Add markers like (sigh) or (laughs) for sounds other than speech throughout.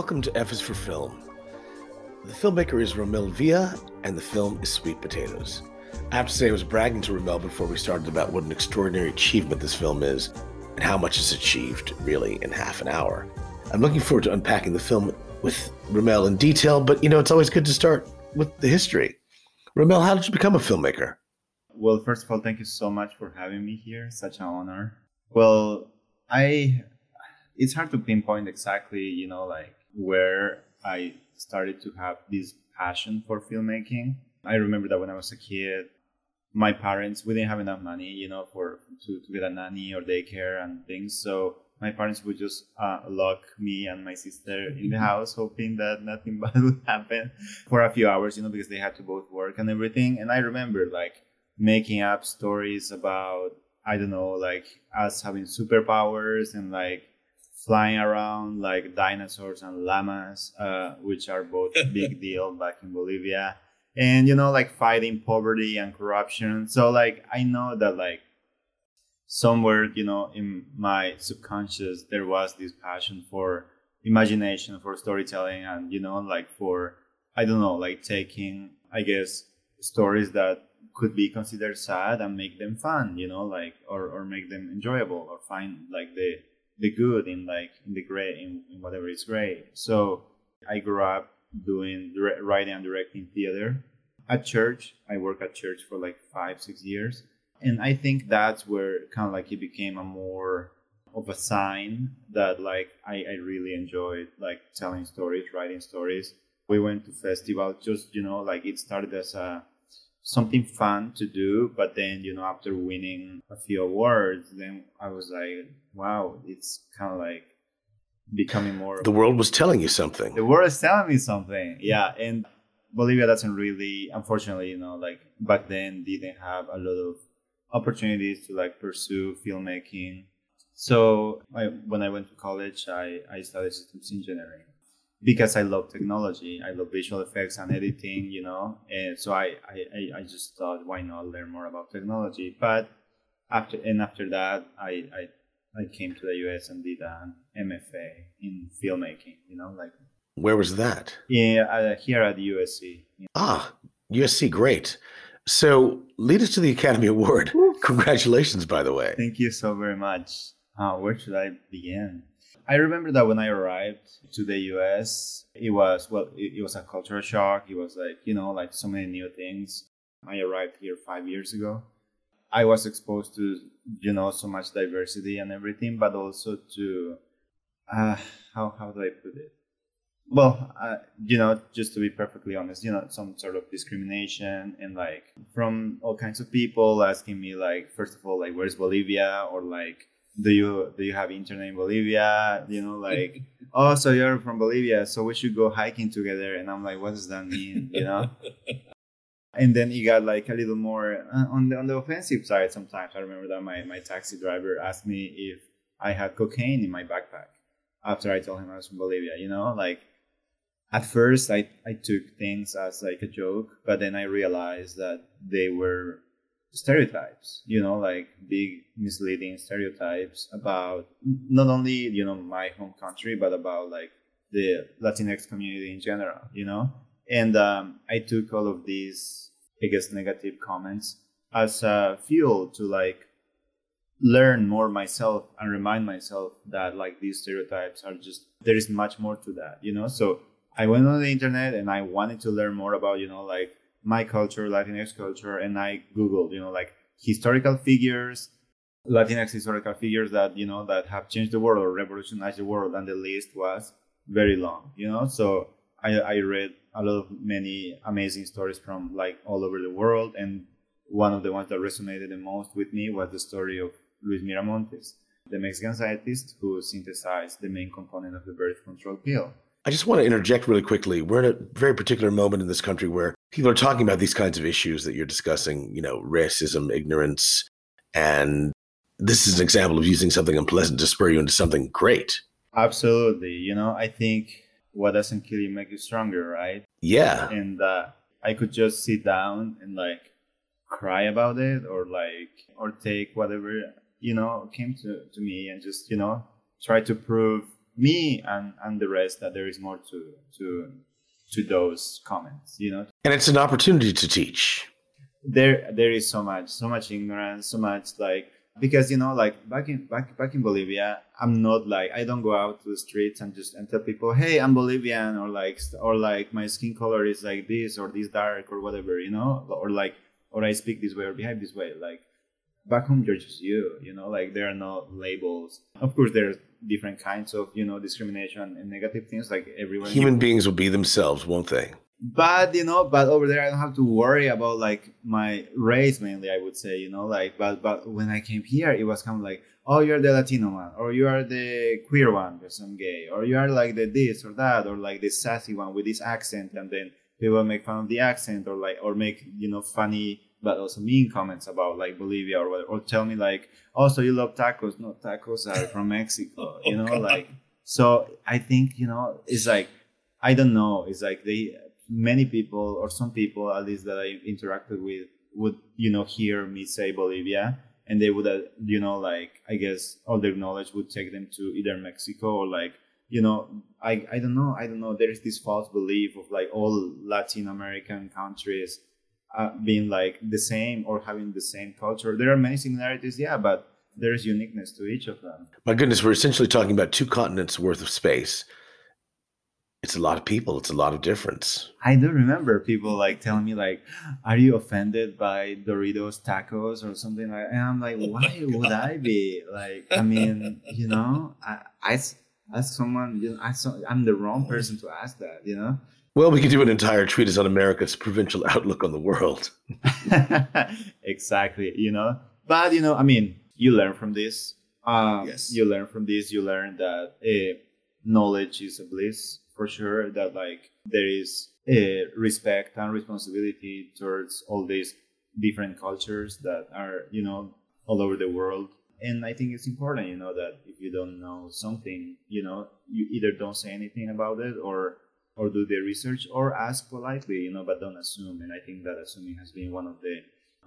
Welcome to F is for Film. The filmmaker is Romel Villa, and the film is Sweet Potatoes. I have to say, I was bragging to Romel before we started about what an extraordinary achievement this film is, and how much it's achieved, really, in half an hour. I'm looking forward to unpacking the film with Romel in detail, but you know, it's always good to start with the history. Romel, how did you become a filmmaker? Well, first of all, thank you so much for having me here. Such an honor. Well, I it's hard to pinpoint exactly, you know, like where I started to have this passion for filmmaking. I remember that when I was a kid, my parents we didn't have enough money, you know, for to, to get a nanny or daycare and things. So my parents would just uh, lock me and my sister in the house, hoping that nothing (laughs) bad would happen for a few hours, you know, because they had to both work and everything. And I remember like making up stories about I don't know, like us having superpowers and like flying around like dinosaurs and llamas, uh, which are both (laughs) big deal back in Bolivia, and you know, like fighting poverty and corruption. So like I know that like somewhere you know in my subconscious there was this passion for imagination for storytelling and you know like for i don't know like taking i guess stories that could be considered sad and make them fun you know like or, or make them enjoyable or find like the the good in like in the great in, in whatever is great. So i grew up doing dire- writing and directing theater. At church i worked at church for like five six years. And i think that's where kind of like it became a more of a sign that like I, I really enjoyed like telling stories writing stories. We went to festival just you know like it started as a something fun to do but then you know after winning a few awards then i was like wow it's kind of like becoming more The world was telling you something. the world is telling me something yeah and bolivia doesn't really unfortunately you know like back then didn't have a lot of opportunities to like pursue filmmaking so I, when i went to college i, I studied systems engineering because i love technology i love visual effects and editing you know and so I, I I- just thought why not learn more about technology but after and after that i i, I came to the us and did an mfa in filmmaking you know like Where was that? yeah, uh, here at USC. Ah, USC, great. So, lead us to the Academy Award. Congratulations, by the way. Thank you so very much. Uh, where should I begin? I remember that when I arrived to the US, it was well, it, it was a cultural shock. It was like you know, like so many new things. I arrived here five years ago. I was exposed to you know so much diversity and everything, but also to uh, how how do I put it? well uh, you know just to be perfectly honest you know some sort of discrimination and like from all kinds of people asking me like first of all like where's bolivia or like do you do you have internet in bolivia? You know (laughs) like oh so you're from bolivia so we should go hiking together. And i'm like what does that mean? You know? (laughs) And then it got like a little more uh, on the on the offensive side sometimes. I remember that my, my taxi driver asked me if i had cocaine in my backpack after i told him i was from bolivia you know? Like at first I, I took things as like a joke but then i realized that they were stereotypes you know like big misleading stereotypes about not only you know my home country but about like the latinx community in general you know? And um, i took all of these i guess negative comments as a fuel to like learn more myself and remind myself that like these stereotypes are just there is much more to that you know? So I went on the internet and I wanted to learn more about, you know, like my culture, Latinx culture, and I Googled, you know, like historical figures, Latinx historical figures that, you know, that have changed the world or revolutionized the world. And the list was very long, you know. So I, I read a lot of many amazing stories from like all over the world. And one of the ones that resonated the most with me was the story of Luis Miramontes, the Mexican scientist who synthesized the main component of the birth control pill. I just want to interject really quickly. We're in a very particular moment in this country where people are talking about these kinds of issues that you're discussing, you know, racism, ignorance, and this is an example of using something unpleasant to spur you into something great. Absolutely. You know, I think what doesn't kill you make you stronger, right? Yeah. And uh, I could just sit down and like cry about it or like, or take whatever, you know, came to, to me and just, you know, try to prove me and and the rest that there is more to to to those comments you know And it's an opportunity to teach. there there is so much so much ignorance so much like because you know like back in back back in bolivia i'm not like i don't go out to the streets and just and tell people hey i'm bolivian or like or like my skin color is like this or this dark or whatever you know or like or i speak this way or behave this way like back home you're just you you know like there are no labels of course there's different kinds of you know discrimination and negative things like everyone Human beings will be themselves, won't they? but you know but over there i don't have to worry about like my race mainly i would say you know like but but when i came here it was kind of like oh you're the latino one or you are the queer one because i'm gay or you are like the this or that or like the sassy one with this accent and then people make fun of the accent or like or make you know funny but also mean comments about like bolivia or whatever or tell me like oh so you love tacos. No tacos are from mexico (laughs) you know like so i think you know it's like i don't know it's like they many people or some people at least that I interacted with would you know hear me say Bolivia and they would uh, you know like I guess all their knowledge would take them to either Mexico or like you know I I don't know I don't know there is this false belief of like all Latin American countries uh, being like the same or having the same culture there are many similarities yeah but there is uniqueness to each of them My goodness, we're essentially talking about two continents worth of space. It's a lot of people, it's a lot of difference. I do remember people like telling me like, "Are you offended by Doritos tacos or something like?" And I'm like, "Why would I be like? I mean, you know, I, I ask someone, you know, I I'm the wrong person to ask that, you know." Well, we could do an entire treatise on America's provincial outlook on the world. (laughs) exactly, you know. But you know, I mean, you learn from this. Um, Yes. You learn from this. You learn that uh, knowledge is a bliss for sure. That like there is uh, respect and responsibility towards all these different cultures that are you know all over the world. And I think it's important, you know, that if you don't know something, you know, you either don't say anything about it or or do the research or ask politely, you know, but don't assume. And I think that assuming has been one of the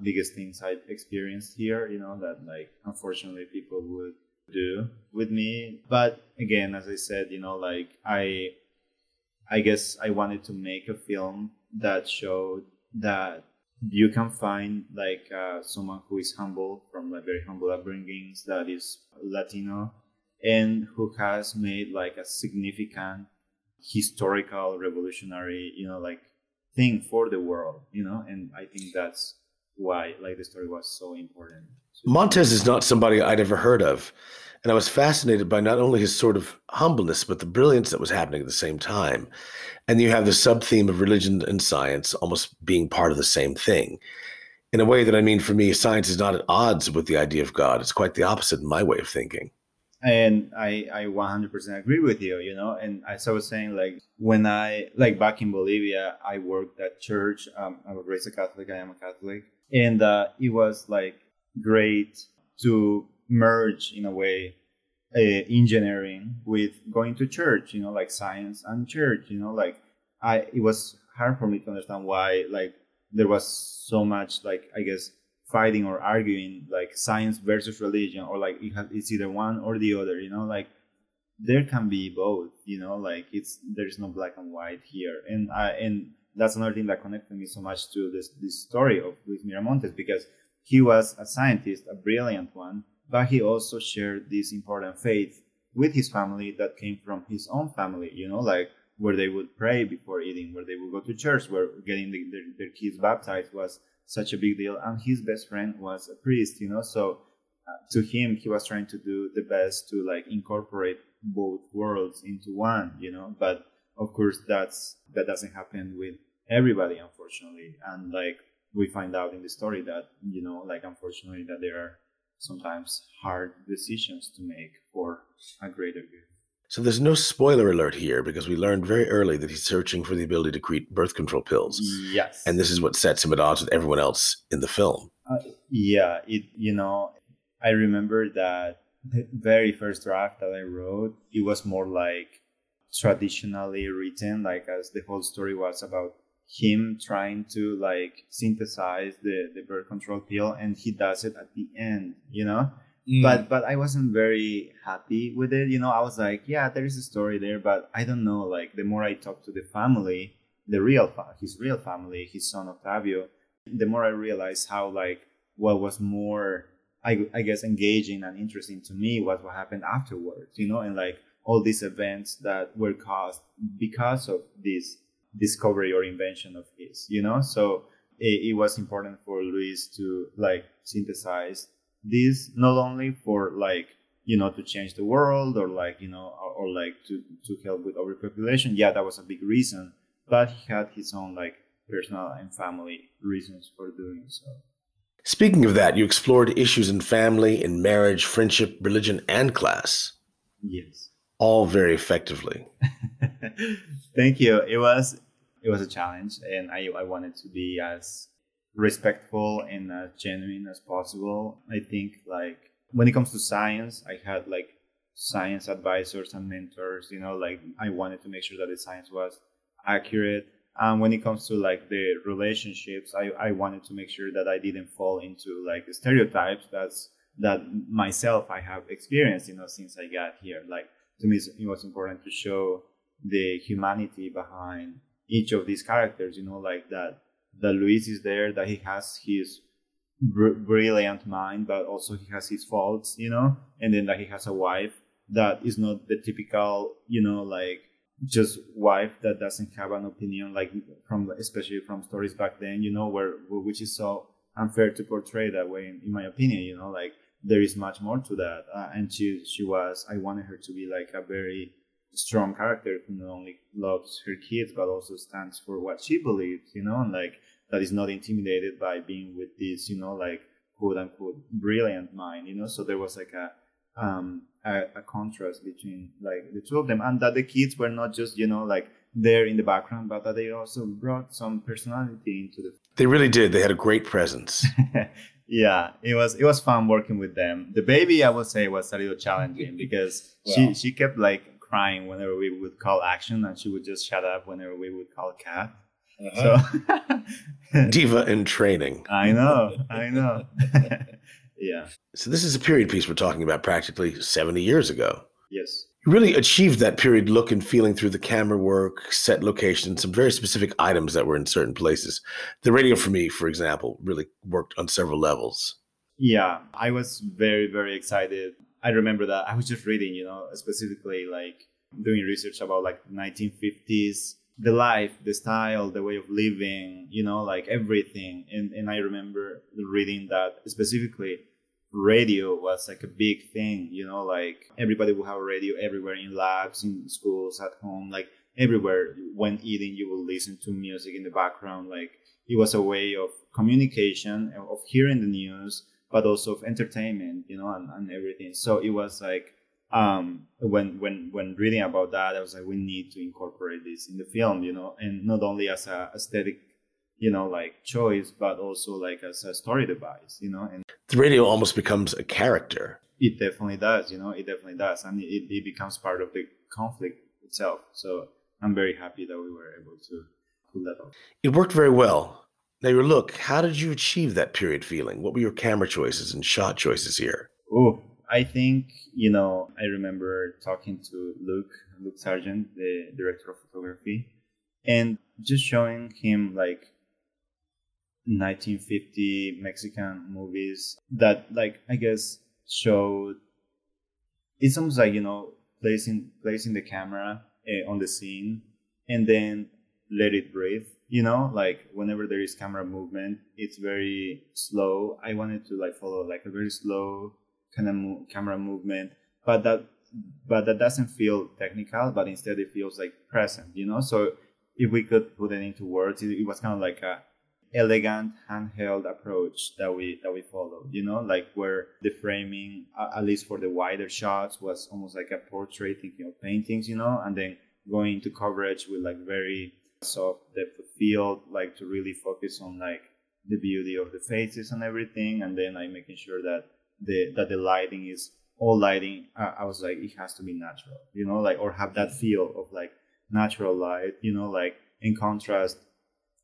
biggest things I've experienced here, you know, that like unfortunately people would do with me. But again, as I said, you know, like I I guess I wanted to make a film that showed that you can find like uh, someone who is humble from like very humble upbringings that is Latino and who has made like a significant historical revolutionary you know like thing for the world you know and i think that's why like the story was so important Montez is not somebody I'd ever heard of. And I was fascinated by not only his sort of humbleness, but the brilliance that was happening at the same time. And you have the sub theme of religion and science almost being part of the same thing. In a way that I mean, for me, science is not at odds with the idea of God. It's quite the opposite in my way of thinking. And i i 100% agree with you you know? And as i was saying like when i like back in bolivia i worked at church. Um, i was raised a catholic i am a catholic. And uh, it was like great to merge in a way uh, engineering with going to church you know like science and church you know? Like i it was hard for me to understand why like there was so much like i guess fighting or arguing like science versus religion or like it's either one or the other you know like there can be both you know like it's there's no black and white here. And i and that's another thing that connected me so much to this this story of Luis Miramontes because he was a scientist a brilliant one but he also shared this important faith with his family that came from his own family you know like where they would pray before eating where they would go to church where getting the, their, their kids baptized was such a big deal. And his best friend was a priest you know so uh, to him he was trying to do the best to like incorporate both worlds into one you know but of course that's that doesn't happen with everybody unfortunately. And like we find out in the story that you know like unfortunately that there are sometimes hard decisions to make for a greater good So there's no spoiler alert here because we learned very early that he's searching for the ability to create birth control pills. yes And this is what sets him at odds with everyone else in the film. Uh, yeah, it you know, I remember that the very first draft that I wrote, it was more like traditionally written, like as the whole story was about him trying to like synthesize the the birth control pill, and he does it at the end, you know. Mm. But but I wasn't very happy with it. You know, I was like, yeah, there is a story there, but I don't know. Like the more I talk to the family, the real fa- his real family, his son Octavio, the more I realized how like what was more I, I guess engaging and interesting to me was what happened afterwards, you know, and like all these events that were caused because of this discovery or invention of his, you know. So it, it was important for Luis to like synthesize this not only for like you know to change the world or like you know or, or like to to help with overpopulation. Yeah, that was a big reason, but he had his own like personal and family reasons for doing so. Speaking of that, you explored issues in family, in marriage, friendship, religion, and class. Yes. All very effectively. (laughs) Thank you. It was it was a challenge and I, I wanted to be as respectful and as genuine as possible. I think like when it comes to science, I had like science advisors and mentors, you know, like I wanted to make sure that the science was accurate And when it comes to like the relationships I, I wanted to make sure that i didn't fall into like the stereotypes that's that myself i have experienced you know since i got here like to me it was important to show the humanity behind each of these characters you know like that that luis is there that he has his br- brilliant mind but also he has his faults you know? And then that he has a wife that is not the typical you know like just wife that doesn't have an opinion like from especially from stories back then you know where which is so unfair to portray that way in, in my opinion you know? Like there is much more to that. Uh, and she she was i wanted her to be like a very strong character who not only loves her kids but also stands for what she believes you know and like that is not intimidated by being with this you know like quote unquote brilliant mind you know so there was like a um, a, a, contrast between like the two of them, and that the kids were not just you know like there in the background, but that they also brought some personality into the. They really did. They had a great presence. (laughs) yeah, it was it was fun working with them. The baby, I would say, was a little challenging (laughs) because she she kept like crying whenever we would call action, and she would just shut up whenever we would call cat. Uh-huh. So (laughs) diva in training. I know, I know. (laughs) Yeah. So this is a period piece we're talking about practically 70 years ago. Yes. You really achieved that period look and feeling through the camera work, set location, some very specific items that were in certain places. The radio for me, for example, really worked on several levels. Yeah, I was very, very excited. I remember that I was just reading, you know, specifically like doing research about like 1950s the life, the style, the way of living, you know, like everything. And and I remember reading that specifically radio was like a big thing, you know, like everybody would have a radio everywhere in labs, in schools, at home, like everywhere. When eating, you will listen to music in the background. Like it was a way of communication, of hearing the news, but also of entertainment, you know, and, and everything. So it was like um, when when when reading about that, I was like, we need to incorporate this in the film, you know, and not only as a aesthetic, you know, like choice, but also like as a story device, you know. And the radio almost becomes a character. It definitely does, you know, it definitely does, and it, it becomes part of the conflict itself. So I'm very happy that we were able to pull that off. It worked very well. Now, your look, how did you achieve that period feeling? What were your camera choices and shot choices here? Oh, I think, you know, I remember talking to Luke, Luke Sargent, the director of photography, and just showing him like 1950 Mexican movies that, like, I guess showed it's almost like, you know, placing placing the camera uh, on the scene and then let it breathe you know like whenever there is camera movement it's very slow. I wanted to like follow like a very slow kind of mo- camera movement, but that but that doesn't feel technical, but instead it feels like present, you know. So if we could put it into words, it, it was kind of like a elegant handheld approach that we that we followed, you know, like where the framing, at least for the wider shots, was almost like a portrait, thinking of paintings, you know, and then going into coverage with like very soft depth of field, like to really focus on like the beauty of the faces and everything, and then like making sure that the that the lighting is all lighting I, I was like it has to be natural you know like or have that mm-hmm. feel of like natural light you know like in contrast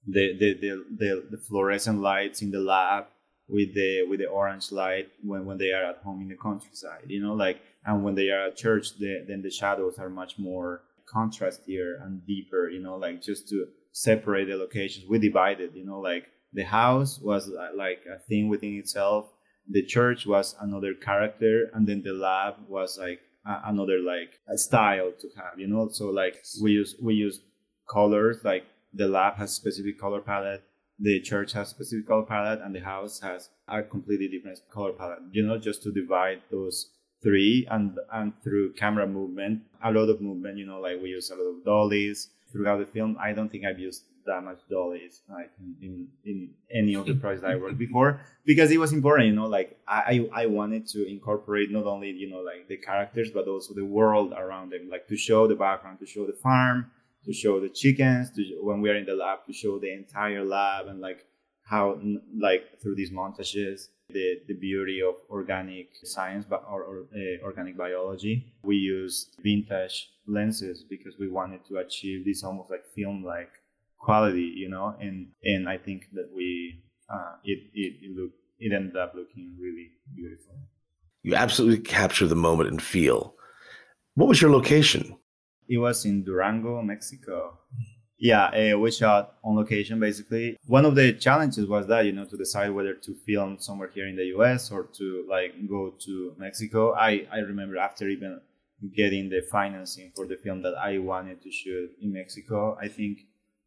the the the, the, the fluorescent lights in the lab with the with the orange light when, when they are at home in the countryside you know like and when they are at church the, then the shadows are much more contrastier and deeper you know like just to separate the locations. We divided you know like the house was uh, like a thing within itself. The church was another character and then the lab was like another like style to have you know? So like we use we use colors like the lab has specific color palette the church has specific color palette and the house has a completely different color palette you know just to divide those three and and through camera movement a lot of movement you know like we use a lot of dollies. Throughout the film i don't think i've used that much dollies like in, in, any of the projects I worked before because it was important, you know, like I, I wanted to incorporate not only, you know, like the characters, but also the world around them, like to show the background, to show the farm, to show the chickens, to, when we are in the lab, to show the entire lab and like how, like through these montages, the, the beauty of organic science but or, or uh, organic biology. We used vintage lenses because we wanted to achieve this almost like film like quality, you know, and and I think that we uh, it it it looked it ended up looking really beautiful. You absolutely capture the moment and feel. What was your location? It was in Durango, Mexico. Yeah, uh, we shot on location basically. One of the challenges was that you know to decide whether to film somewhere here in the U.S. or to like go to Mexico. I I remember after even getting the financing for the film that I wanted to shoot in Mexico. I think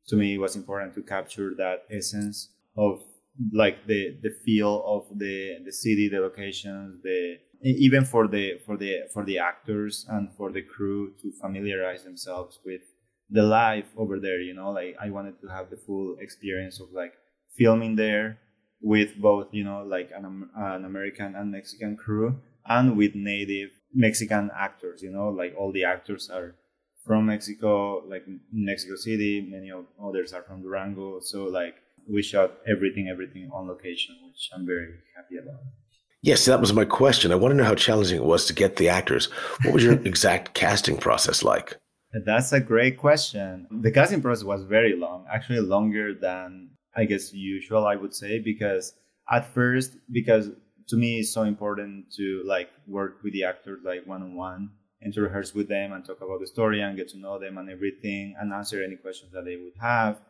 to me it was important to capture that essence of like the the feel of the the city the locations the even for the for the for the actors and for the crew to familiarize themselves with the life over there you know like i wanted to have the full experience of like filming there with both you know like an, an american and mexican crew and with native mexican actors you know like all the actors are from Mexico, like Mexico City. Many of others are from Durango. So like we shot everything, everything on location, which I'm very happy about. Yes, that was my question. I want to know how challenging it was to get the actors. What was your (laughs) exact casting process like? That's a great question. The casting process was very long, actually longer than I guess usual, I would say, because at first, because to me it's so important to like work with the actors like one on one and to rehearse with them and talk about the story and get to know them and everything and answer any questions that they would have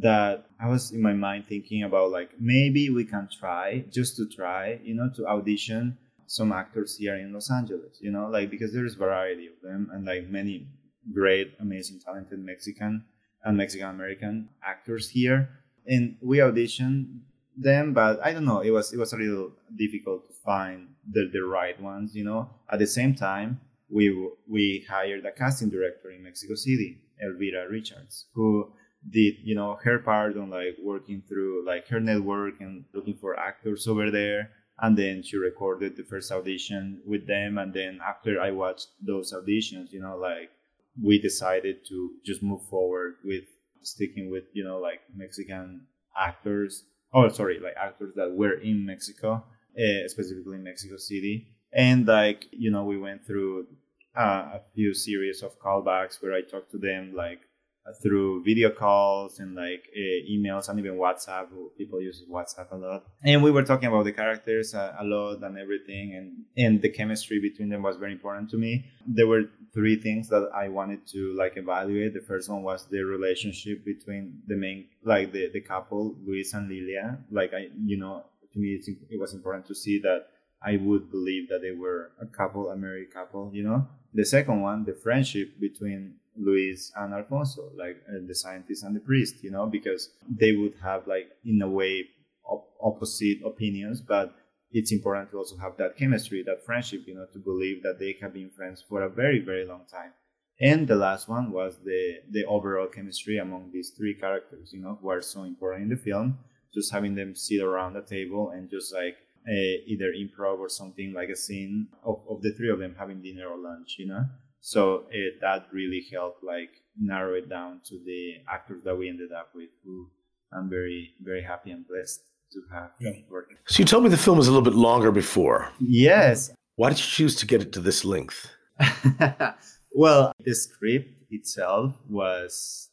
that I was in my mind thinking about like maybe we can try just to try, you know, to audition some actors here in Los Angeles, you know, like because there's variety of them and like many great, amazing, talented Mexican uh, and Mexican American actors here. And we auditioned them, but I don't know, it was it was a little difficult to find the, the right ones, you know. At the same time, we we hired a casting director in Mexico City, Elvira Richards, who did you know her part on like working through like her network and looking for actors over there and then she recorded the first audition with them and then after i watched those auditions you know like we decided to just move forward with sticking with you know like mexican actors. Oh sorry like actors that were in mexico uh, specifically in mexico city. And like you know we went through uh, a few series of callbacks where i talked to them like through video calls and like uh, emails and even whatsapp. People use whatsapp a lot. And we were talking about the characters uh, a lot and everything. And and the chemistry between them was very important to me. There were three things that i wanted to like evaluate. The first one was the relationship between the main like the, the couple luis and lilia. Like i you know to me it was important to see that I would believe that they were a couple, a married couple, you know. The second one, the friendship between Luis and Alfonso, like uh, the scientist and the priest, you know, because they would have like in a way op- opposite opinions, but it's important to also have that chemistry, that friendship, you know, to believe that they have been friends for a very, very long time. And the last one was the the overall chemistry among these three characters, you know, who are so important in the film. Just having them sit around the table and just like uh, either improv or something like a scene of, of the three of them having dinner or lunch, you know. So it, that really helped like narrow it down to the actors that we ended up with, who I'm very very happy and blessed to have yeah. working. So you told me the film was a little bit longer before. Yes. Why did you choose to get it to this length? (laughs) well, the script itself was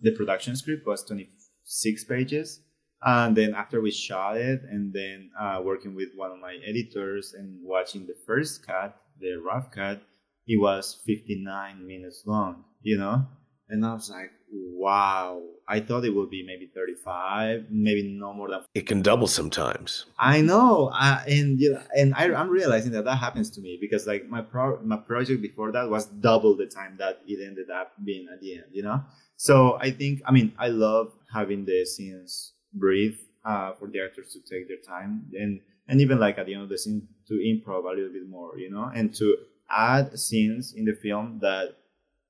the production script was 26 pages And then after we shot it, and then uh, working with one of my editors and watching the first cut, the rough cut, it was 59 minutes long, you know? And I was like, wow, I thought it would be maybe 35, maybe no more than. It can double sometimes. I know. And you know, and I, I'm realizing that that happens to me because like my pro, my project before that was double the time that it ended up being at the end, you know? So I think, I mean, I love having the scenes breathe uh, for the actors to take their time and, and even like at the end of the scene to improv a little bit more, you know, and to add scenes in the film that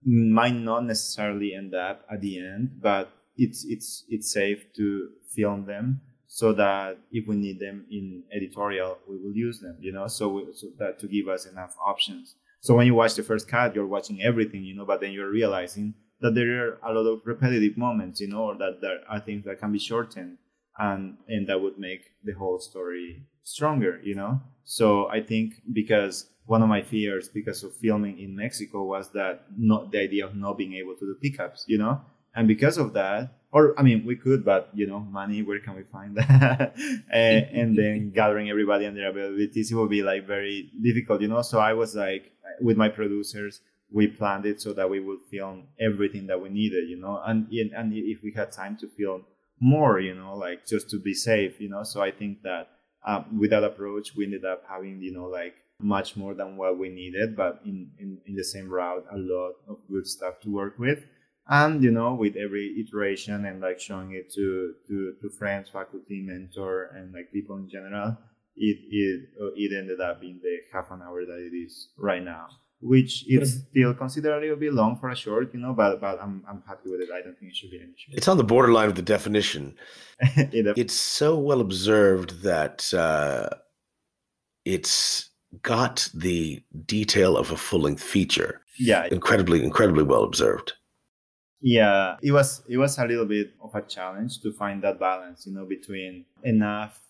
might not necessarily end up at the end, but it's it's it's safe to film them so that if we need them in editorial, we will use them. You know, so, we, so that to give us enough options. So when you watch the first cut, you're watching everything, you know, but then you're realizing that there are a lot of repetitive moments, you know, or that there are things that can be shortened, and and that would make the whole story stronger, you know. So I think because one of my fears because of filming in Mexico was that not the idea of not being able to do pickups, you know, and because of that, or I mean, we could, but you know, money, where can we find (laughs) that? and, and then (laughs) gathering everybody and their abilities, it would be like very difficult, you know. So I was like, with my producers, we planned it so that we would film everything that we needed, you know, and and if we had time to film more, you know, like just to be safe, you know. So I think that um, with that approach, we ended up having, you know, like much more than what we needed, but in, in, in the same route, a lot of good stuff to work with. And, you know, with every iteration and like showing it to, to, to friends, faculty, mentor, and like people in general, it, it, uh, it ended up being the half an hour that it is right now which is still considered a little bit long for a short, you know, but but I'm I'm happy with it. I don't think it should be an issue. It's on the borderline of the definition. (laughs) it's so well observed that uh, it's got the detail of a full length feature. Yeah, incredibly, incredibly well observed. Yeah, it was it was a little bit of a challenge to find that balance, you know, between enough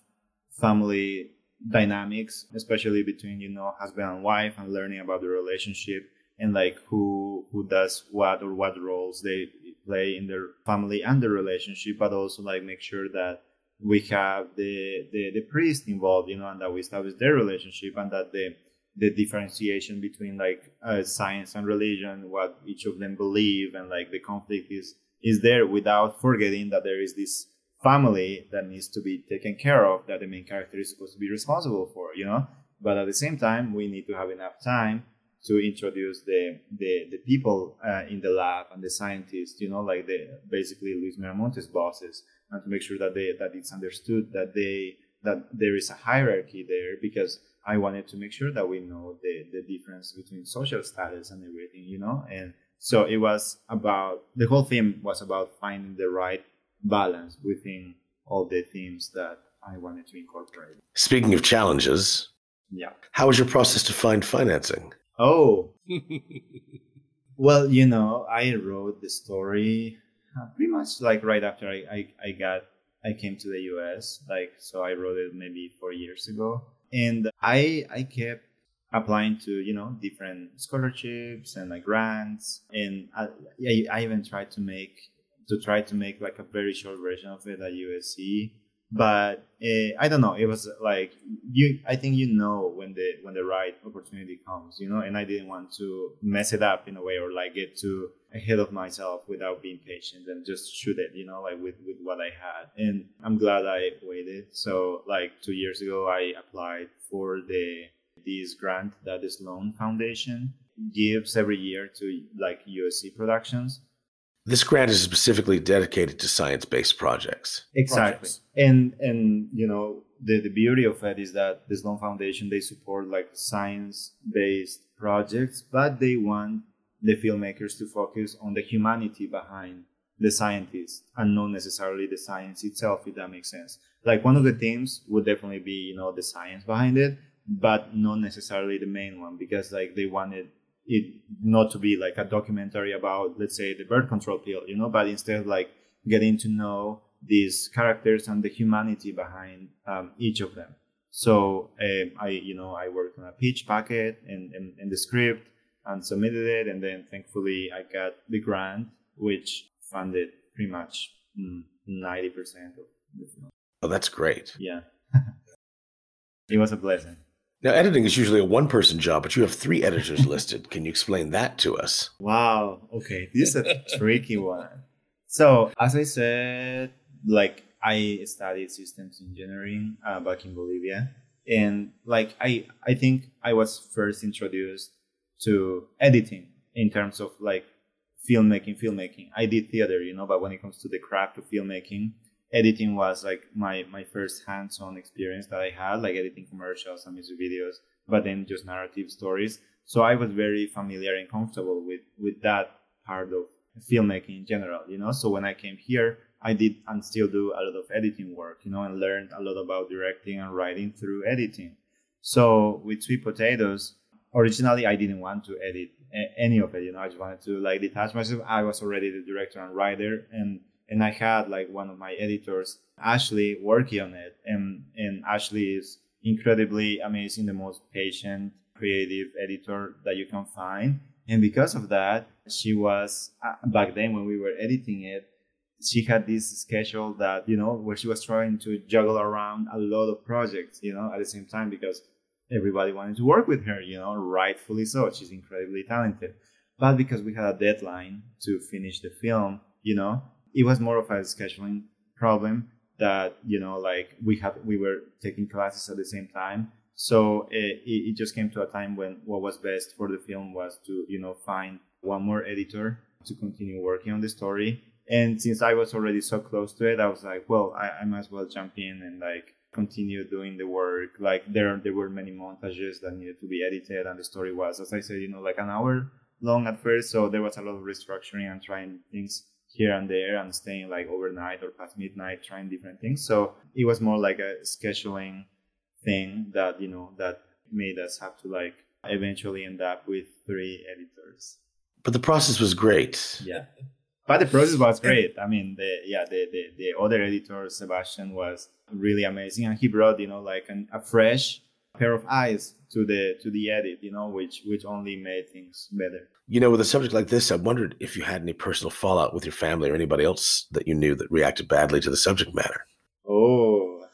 family dynamics, especially between you know husband and wife, and learning about the relationship and like who who does what or what roles they play in their family and the relationship, but also like make sure that we have the, the, the priest involved, you know, and that we establish their relationship and that the the differentiation between like uh, science and religion, what each of them believe, and like the conflict is is there without forgetting that there is this family that needs to be taken care of that the main character is supposed to be responsible for, you know. But at the same time, we need to have enough time to introduce the the, the people uh, in the lab and the scientists, you know, like the basically Luis Miramontes bosses and to make sure that they that it's understood that they that there is a hierarchy there because I wanted to make sure that we know the the difference between social status and everything, you know, and so it was about the whole theme was about finding the right balance within all the themes that I wanted to incorporate. Speaking of challenges, yeah, how was your process to find financing? Oh, (laughs) well, you know, I wrote the story uh, pretty much like right after I, I, I got I came to the US. Like so I wrote it maybe four years ago. And I I kept applying to, you know, different scholarships and like grants. And I, I even tried to make to try to make like a very short version of it at USC but uh, I don't know. It was like you. I think you know when the when the right opportunity comes, you know. And I didn't want to mess it up in a way or like get too ahead of myself without being patient and just shoot it, you know, like with with what I had. And I'm glad I waited. So like two years ago, I applied for the this grant that the Sloan Foundation gives every year to like USC productions this grant is specifically dedicated to science-based projects. Exactly. Projects. And and you know, the, the beauty of it is that the Sloan Foundation they support like science-based projects, but they want the filmmakers to focus on the humanity behind the scientists and not necessarily the science itself, if that makes sense. Like one of the themes would definitely be, you know, the science behind it, but not necessarily the main one because like they wanted it not to be like a documentary about let's say the birth control pill you know but instead like getting to know these characters and the humanity behind um, each of them so um, i you know i worked on a pitch packet and, and, and the script and submitted it and then thankfully i got the grant which funded pretty much 90% mm, of the film Oh, that's great. Yeah. (laughs) it was a blessing. Now, editing is usually a one person job, but you have three editors (laughs) listed. Can you explain that to us? Wow. Okay. This is a tricky one. So, as I said, like I studied systems engineering uh, back in Bolivia. And like I, I think I was first introduced to editing in terms of like filmmaking, filmmaking. I did theater, you know, but when it comes to the craft of filmmaking, editing was like my my first hands-on experience that I had, like editing commercials and music videos, but then just narrative stories. So I was very familiar and comfortable with with that part of filmmaking in general, you know. So when I came here, I did and still do a lot of editing work, you know, and learned a lot about directing and writing through editing. So with Sweet Potatoes, originally I didn't want to edit any of it, you know. I just wanted to like detach myself. I was already the director and writer, and and I had like one of my editors, Ashley, working on it, and and Ashley is incredibly amazing, the most patient, creative editor that you can find. And because of that, she was uh, back then when we were editing it, she had this schedule that you know where she was trying to juggle around a lot of projects, you know, at the same time because everybody wanted to work with her, you know, rightfully so. She's incredibly talented. But because we had a deadline to finish the film, you know, it was more of a scheduling problem that you know like we had we were taking classes at the same time. So eh, it, it just came to a time when what was best for the film was to you know find one more editor to continue working on the story. And since i was already so close to it i was like well i, I might as well jump in and like continue doing the work. Like there there were many montages that needed to be edited and the story was as i said you know like an hour long at first. So there was a lot of restructuring and trying things here and there and staying like overnight or past midnight trying different things. So it was more like a scheduling thing that, you know, that made us have to like eventually end up with three editors. But the process was great. Yeah. But the process was great. I mean, the yeah, the, the, the other editor, Sebastian, was really amazing, and he brought you know like an, a fresh pair of eyes to the to the edit, you know, which which only made things better. You know, with a subject like this, I wondered if you had any personal fallout with your family or anybody else that you knew that reacted badly to the subject matter. Oh.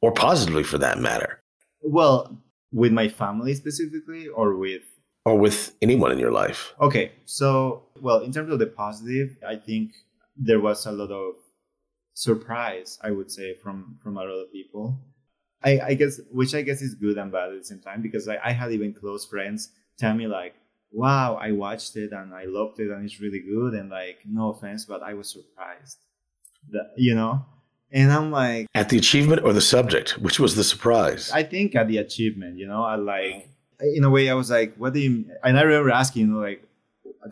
Or positively for that matter. Well, with my family specifically or with or with anyone in your life. Okay. So, well, in terms of the positive, I think there was a lot of surprise, I would say, from from a lot of people I, I guess which I guess is good and bad at the same time because I, I had even close friends tell me like, wow, I watched it and I loved it and it's really good and like no offense, but I was surprised. That you know? And I'm like At the achievement or the subject? Which was the surprise? I think at the achievement, you know, I like in a way I was like, what do you and I remember asking, you know, like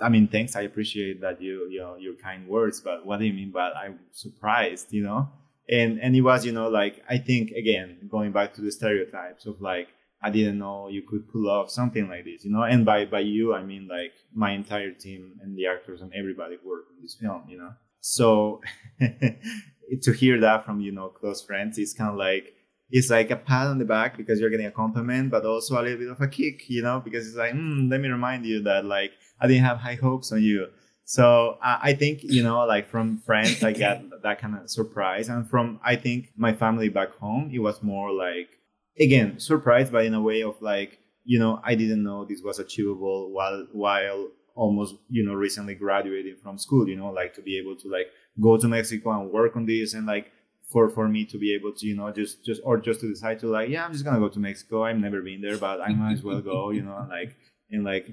I mean, thanks. I appreciate that you, you know, your kind words, but what do you mean by I'm surprised, you know? And and it was you know like i think again going back to the stereotypes of like i didn't know you could pull off something like this you know? And by by you i mean like my entire team and the actors and everybody who worked on this film you know? So (laughs) to hear that from you know close friends it's kind of like it's like a pat on the back because you're getting a compliment but also a little bit of a kick you know? Because it's like mm, let me remind you that like i didn't have high hopes on you so I think you know, like from friends, I get (laughs) that kind of surprise, and from I think my family back home, it was more like again surprised, but in a way of like you know I didn't know this was achievable while while almost you know recently graduating from school. You know, like to be able to like go to Mexico and work on this, and like for for me to be able to you know just just or just to decide to like yeah I'm just gonna go to Mexico. I've never been there, but I might as well go. You know, like and like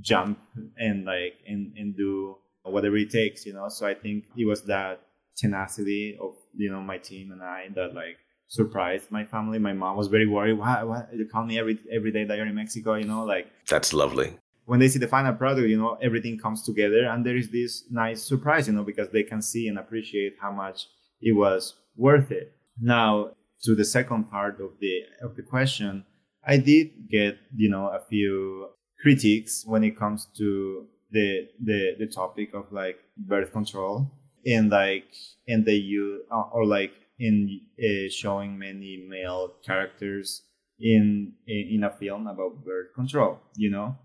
jump and like and, and do whatever it takes, you know. So I think it was that tenacity of you know my team and I that like surprised my family. My mom was very worried. Why, why you call me every every day that you're in Mexico? You know, like that's lovely. When they see the final product, you know, everything comes together, and there is this nice surprise, you know, because they can see and appreciate how much it was worth it. Now, to the second part of the of the question, I did get you know a few critiques when it comes to the the the topic of like birth control and like and the you uh, or like in uh, showing many male characters in, in in a film about birth control you know?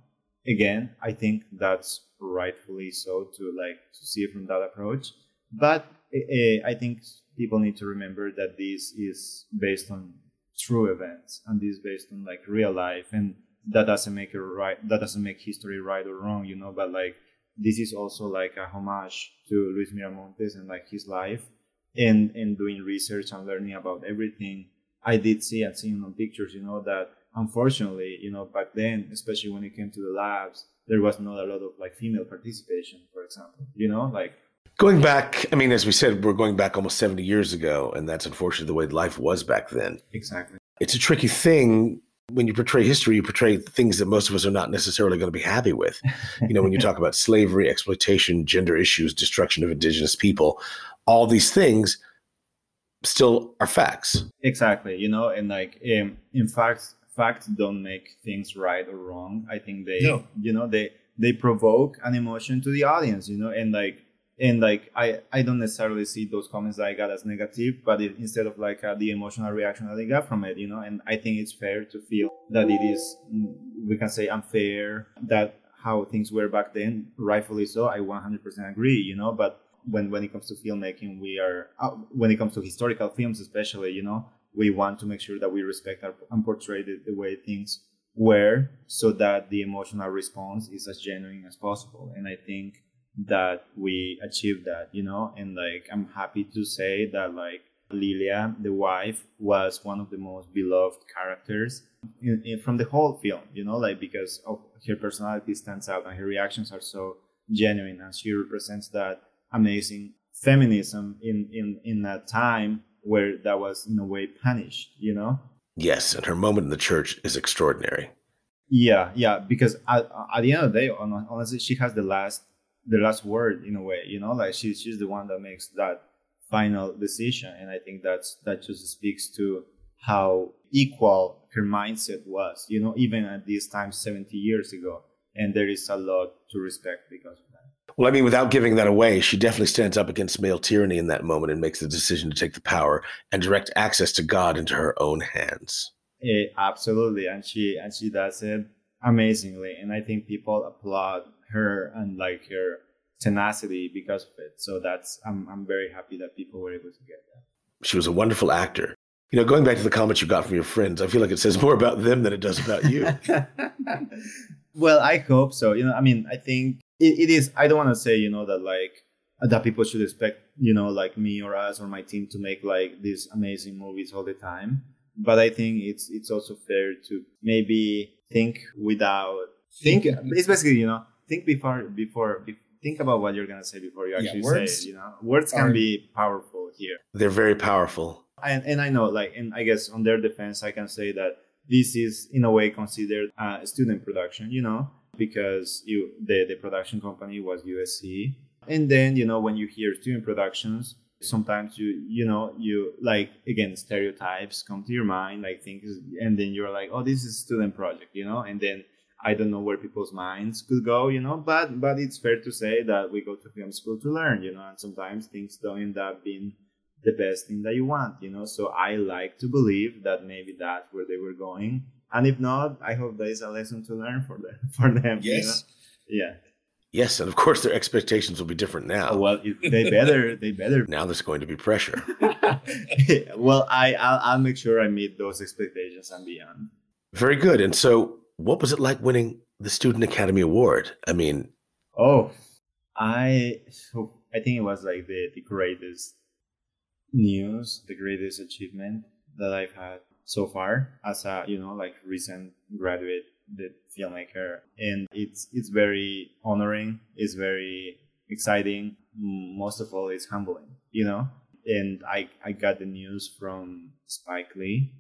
Again i think that's rightfully so to like to see it from that approach. But I, I think people need to remember that this is based on true events and this is based on like real life and that doesn't make it right that doesn't make history right or wrong you know but like this is also like a homage to Luis Miramontes and like his life and and doing research and learning about everything I did see and seeing on pictures you know that unfortunately you know back then especially when it came to the labs there was not a lot of like female participation for example you know like Going back, I mean, as we said, we're going back almost 70 years ago, and that's unfortunately the way life was back then. exactly It's a tricky thing when you portray history, you portray things that most of us are not necessarily going to be happy with. You know, when you (laughs) talk about slavery, exploitation, gender issues, destruction of indigenous people, all these things still are facts. exactly you know and like um, in fact facts don't make things right or wrong i think they No. you know they they provoke an emotion to the audience you know and like and like i i don't necessarily see those comments that i got as negative but it, instead of like uh, the emotional reaction that i got from it you know and i think it's fair to feel that it is mm, we can say unfair that how things were back then rightfully so i 100% agree you know but when when it comes to filmmaking we are uh, when it comes to historical films especially you know we want to make sure that we respect our, and portray the, the way things were so that the emotional response is as genuine as possible. And i think that we achieved that you know? And like i'm happy to say that like lilia the wife was one of the most beloved characters in, in, from the whole film you know? Like because of her personality stands out and her reactions are so genuine and she represents that amazing feminism in in in a time where that was in a way punished you know? Yes, and her moment in the church is extraordinary. yeah yeah because at, at the end of the day honestly she has the last the last word in a way you know like she's she's the one that makes that final decision. And i think that's that just speaks to how equal her mindset was you know even at this time 70 years ago. And there is a lot to respect because of that. Well, I mean, without giving that away, she definitely stands up against male tyranny in that moment and makes the decision to take the power and direct access to God into her own hands. Eh, absolutely, and she and she does it amazingly, and I think people applaud her and like her tenacity because of it. So that's I'm I'm very happy that people were able to get that. She was a wonderful actor. You know, going back to the comments you got from your friends, I feel like it says more about them than it does about you. (laughs) well, I hope so. You know, I mean, I think it, it is. I don't want to say you know that like that people should expect you know like me or us or my team to make like these amazing movies all the time. But I think it's it's also fair to maybe think without think. It's basically you know think before before. be- Think about what you're gonna say before you Yeah, actually words say it. You know, words can are- be powerful here. They're very powerful. and, and I know, like, and I guess on their defense, I can say that this is in a way considered a student production, you know, because you the the production company was USC, and then you know when you hear student productions, sometimes you you know you like again stereotypes come to your mind, like things, and then you're like, oh, this is student project, you know, and then. I don't know where people's minds could go, you know, but but it's fair to say that we go to film school to learn, you know, and sometimes things don't end up being the best thing that you want, you know. So I like to believe that maybe that's where they were going, and if not, I hope there is a lesson to learn for them. (laughs) For them, you Yes. know? Yes, and of course their expectations will be different now. Oh, well, they better, (laughs) they better. Now there's going to be pressure. (laughs) well, I I'll, I'll make sure I meet those expectations and beyond. Very good. And so, what was it like winning the Student Academy Award? I mean, Oh, I so I think it was like the, the greatest news, the greatest achievement that I've had so far as a you know like recent graduate the filmmaker, and it's it's very honoring. It's very exciting. Most of all, it's humbling. You know, and I I got the news from Spike Lee,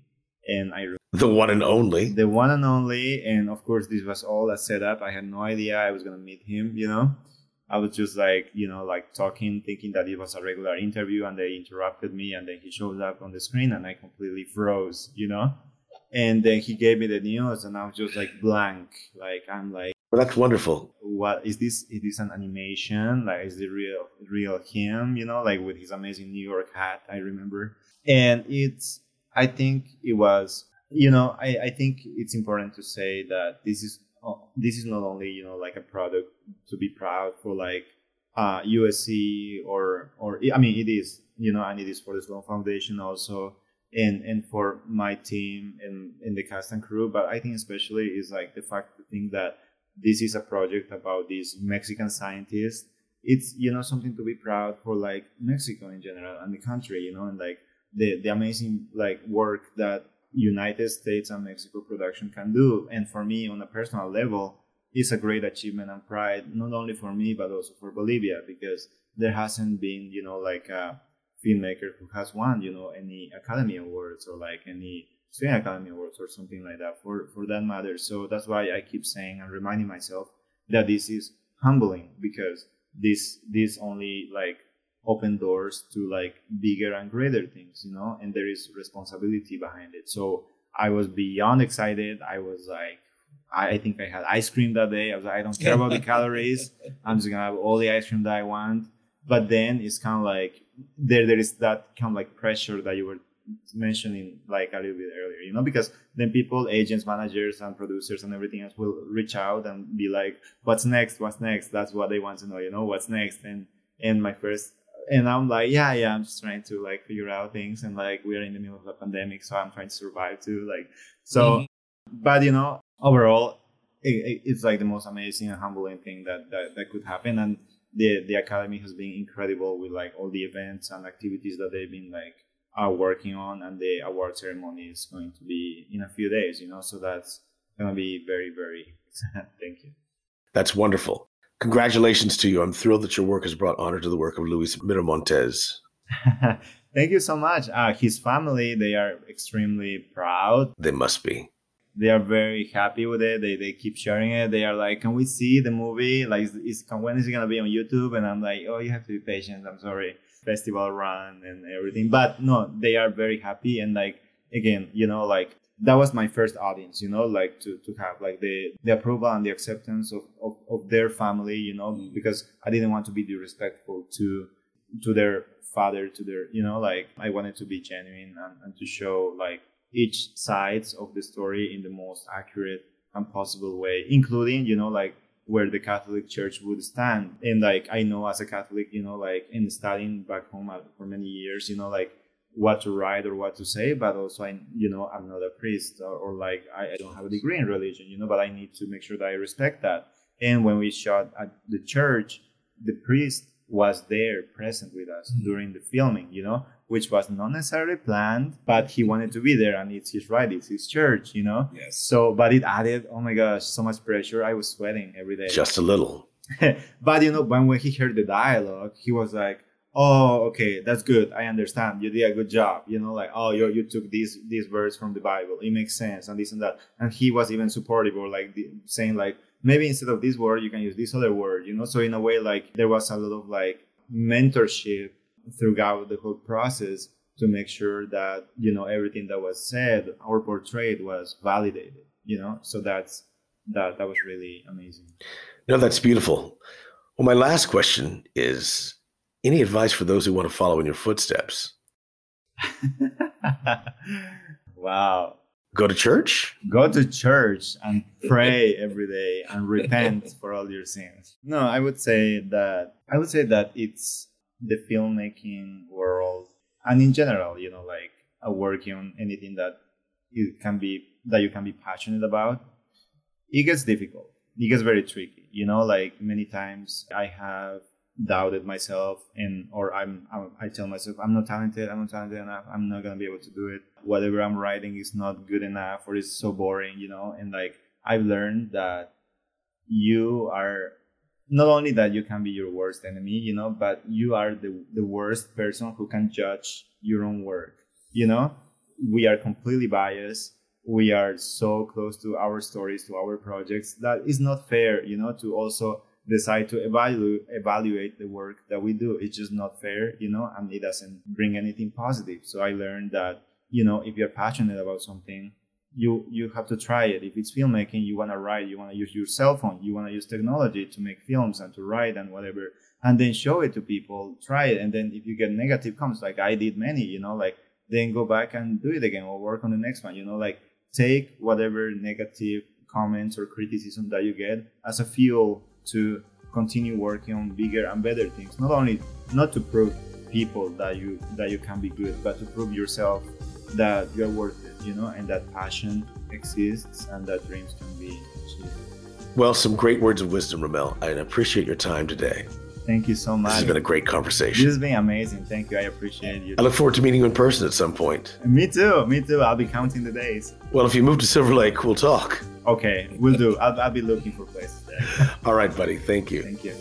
and I the one and only. the one and only and of course this was all a setup. I had no idea i was gonna meet him you know? I was just like you know like talking thinking that it was a regular interview and they interrupted me and then he showed up on the screen and i completely froze you know? And then he gave me the news and i was just like blank. Like i'm like Well, that's wonderful. what is this is this an animation? Like is the real real him? You know like with his amazing new york hat i remember. And it's i think it was you know i i think it's important to say that this is uh, this is not only you know like a product to be proud for like uh, USC or or I mean it is you know and it is for the Sloan Foundation also and and for my team and in the cast and crew. But I think especially is like the fact to think that this is a project about these Mexican scientists. It's you know something to be proud for like Mexico in general and the country you know and like the the amazing like work that United States and Mexico production can do and for me on a personal level is a great achievement and pride, not only for me, but also for Bolivia, because there hasn't been, you know, like a filmmaker who has won, you know, any Academy Awards or like any Australian Academy Awards or something like that for, for that matter. So that's why I keep saying and reminding myself that this is humbling because this, this only like open doors to like bigger and greater things, you know, and there is responsibility behind it. So I was beyond excited. I was like, I think I had ice cream that day. I was like, I don't care about the (laughs) calories. I'm just gonna have all the ice cream that I want. But then it's kind of like there there is that kind of like pressure that you were mentioning like a little bit earlier, you know, because then people, agents, managers, and producers and everything else will reach out and be like, "What's next? What's next?" That's what they want to know, you know, what's next. And and my first and I'm like, yeah, yeah, I'm just trying to like figure out things, and like we're in the middle of a pandemic, so I'm trying to survive too, like so. Mm-hmm. But you know, overall, it, it's like the most amazing and humbling thing that, that, that could happen. And the, the academy has been incredible with like all the events and activities that they've been like are working on and the award ceremony is going to be in a few days, you know, so that's going to be very, very, (laughs) thank you. That's wonderful. Congratulations to you. I'm thrilled that your work has brought honor to the work of Luis Miramontes. (laughs) Thank you so much. Uh, his family, they are extremely proud. They must be they are very happy with it. They, they keep sharing it. They are like, "Can we see the movie? Like, is, is when is it gonna be on YouTube?" And I'm like, "Oh, you have to be patient. I'm sorry, festival run and everything." But no, they are very happy and like again, you know, like that was my first audience, you know, like to, to have like the, the approval and the acceptance of, of, of their family, you know, mm. because I didn't want to be disrespectful to to their father, to their, you know, like I wanted to be genuine and, and to show like each sides of the story in the most accurate and possible way, including, you know, like where the Catholic Church would stand. And like I know as a Catholic, you know, like in studying back home for many years, you know, like what to write or what to say, but also I, you know, I'm not a priest or, or like I, I don't have a degree in religion, you know, but I need to make sure that I respect that. And when we shot at the church, the priest was there present with us mm-hmm. during the filming, you know, which was not necessarily planned, but he wanted to be there and it's his right, it's his church, you know? Yes. So, but it added, oh my gosh, so much pressure. I was sweating every day. Just a little. (laughs) but, you know, when, when he heard the dialogue, he was like, oh, okay, that's good. I understand. You did a good job. You know, like, oh, you, you took these, these words from the Bible. It makes sense and this and that. And he was even supportive or like the, saying like, maybe instead of this word, you can use this other word, you know? So in a way, like there was a lot of like mentorship throughout the whole process to make sure that you know everything that was said or portrayed was validated you know so that's that that was really amazing no that's beautiful well my last question is any advice for those who want to follow in your footsteps? (laughs) Wow. Go to church? Go to church and (laughs) pray every day and repent for all your sins. No i would say that i would say that it's the filmmaking world and in general you know like uh, working on anything that you can be that you can be passionate about it gets difficult. It gets very tricky you know like many times i have doubted myself and or I'm, I'm, i tell myself i'm not talented i'm not talented enough i'm not to be able to do it whatever i'm writing is not good enough or it's so boring you know and like i've learned that you are not only that you can be your worst enemy, you know, but you are the, the worst person who can judge your own work. You know, we are completely biased. We are so close to our stories, to our projects that is not fair, you know, to also decide to evaluate evaluate the work that we do. It's just not fair, you know, and it doesn't bring anything positive. So I learned that, you know, if you're passionate about something, you you have to try it. If it's filmmaking, you want to write, you want to use your cell phone, you want to use technology to make films and to write and whatever, and then show it to people, try it, and then if you get negative comments, like I did many, you know, like then go back and do it again or work on the next one, you know, like take whatever negative comments or criticism that you get as a fuel to continue working on bigger and better things. Not only not to prove people that you that you can be good, but to prove yourself that you're worth it, you know, and that passion exists and that dreams can be achieved. Well, some great words of wisdom, Rommel. I appreciate your time today. Thank you so much. This has been a great conversation. This has been amazing. Thank you. I appreciate you. I look forward to meeting you in person at some point. Me too. Me too. I'll be counting the days. Well, if you move to Silver Lake, we'll talk. Okay, we'll do. I'll, I'll be looking for places there. (laughs) All right, buddy. Thank you. Thank you.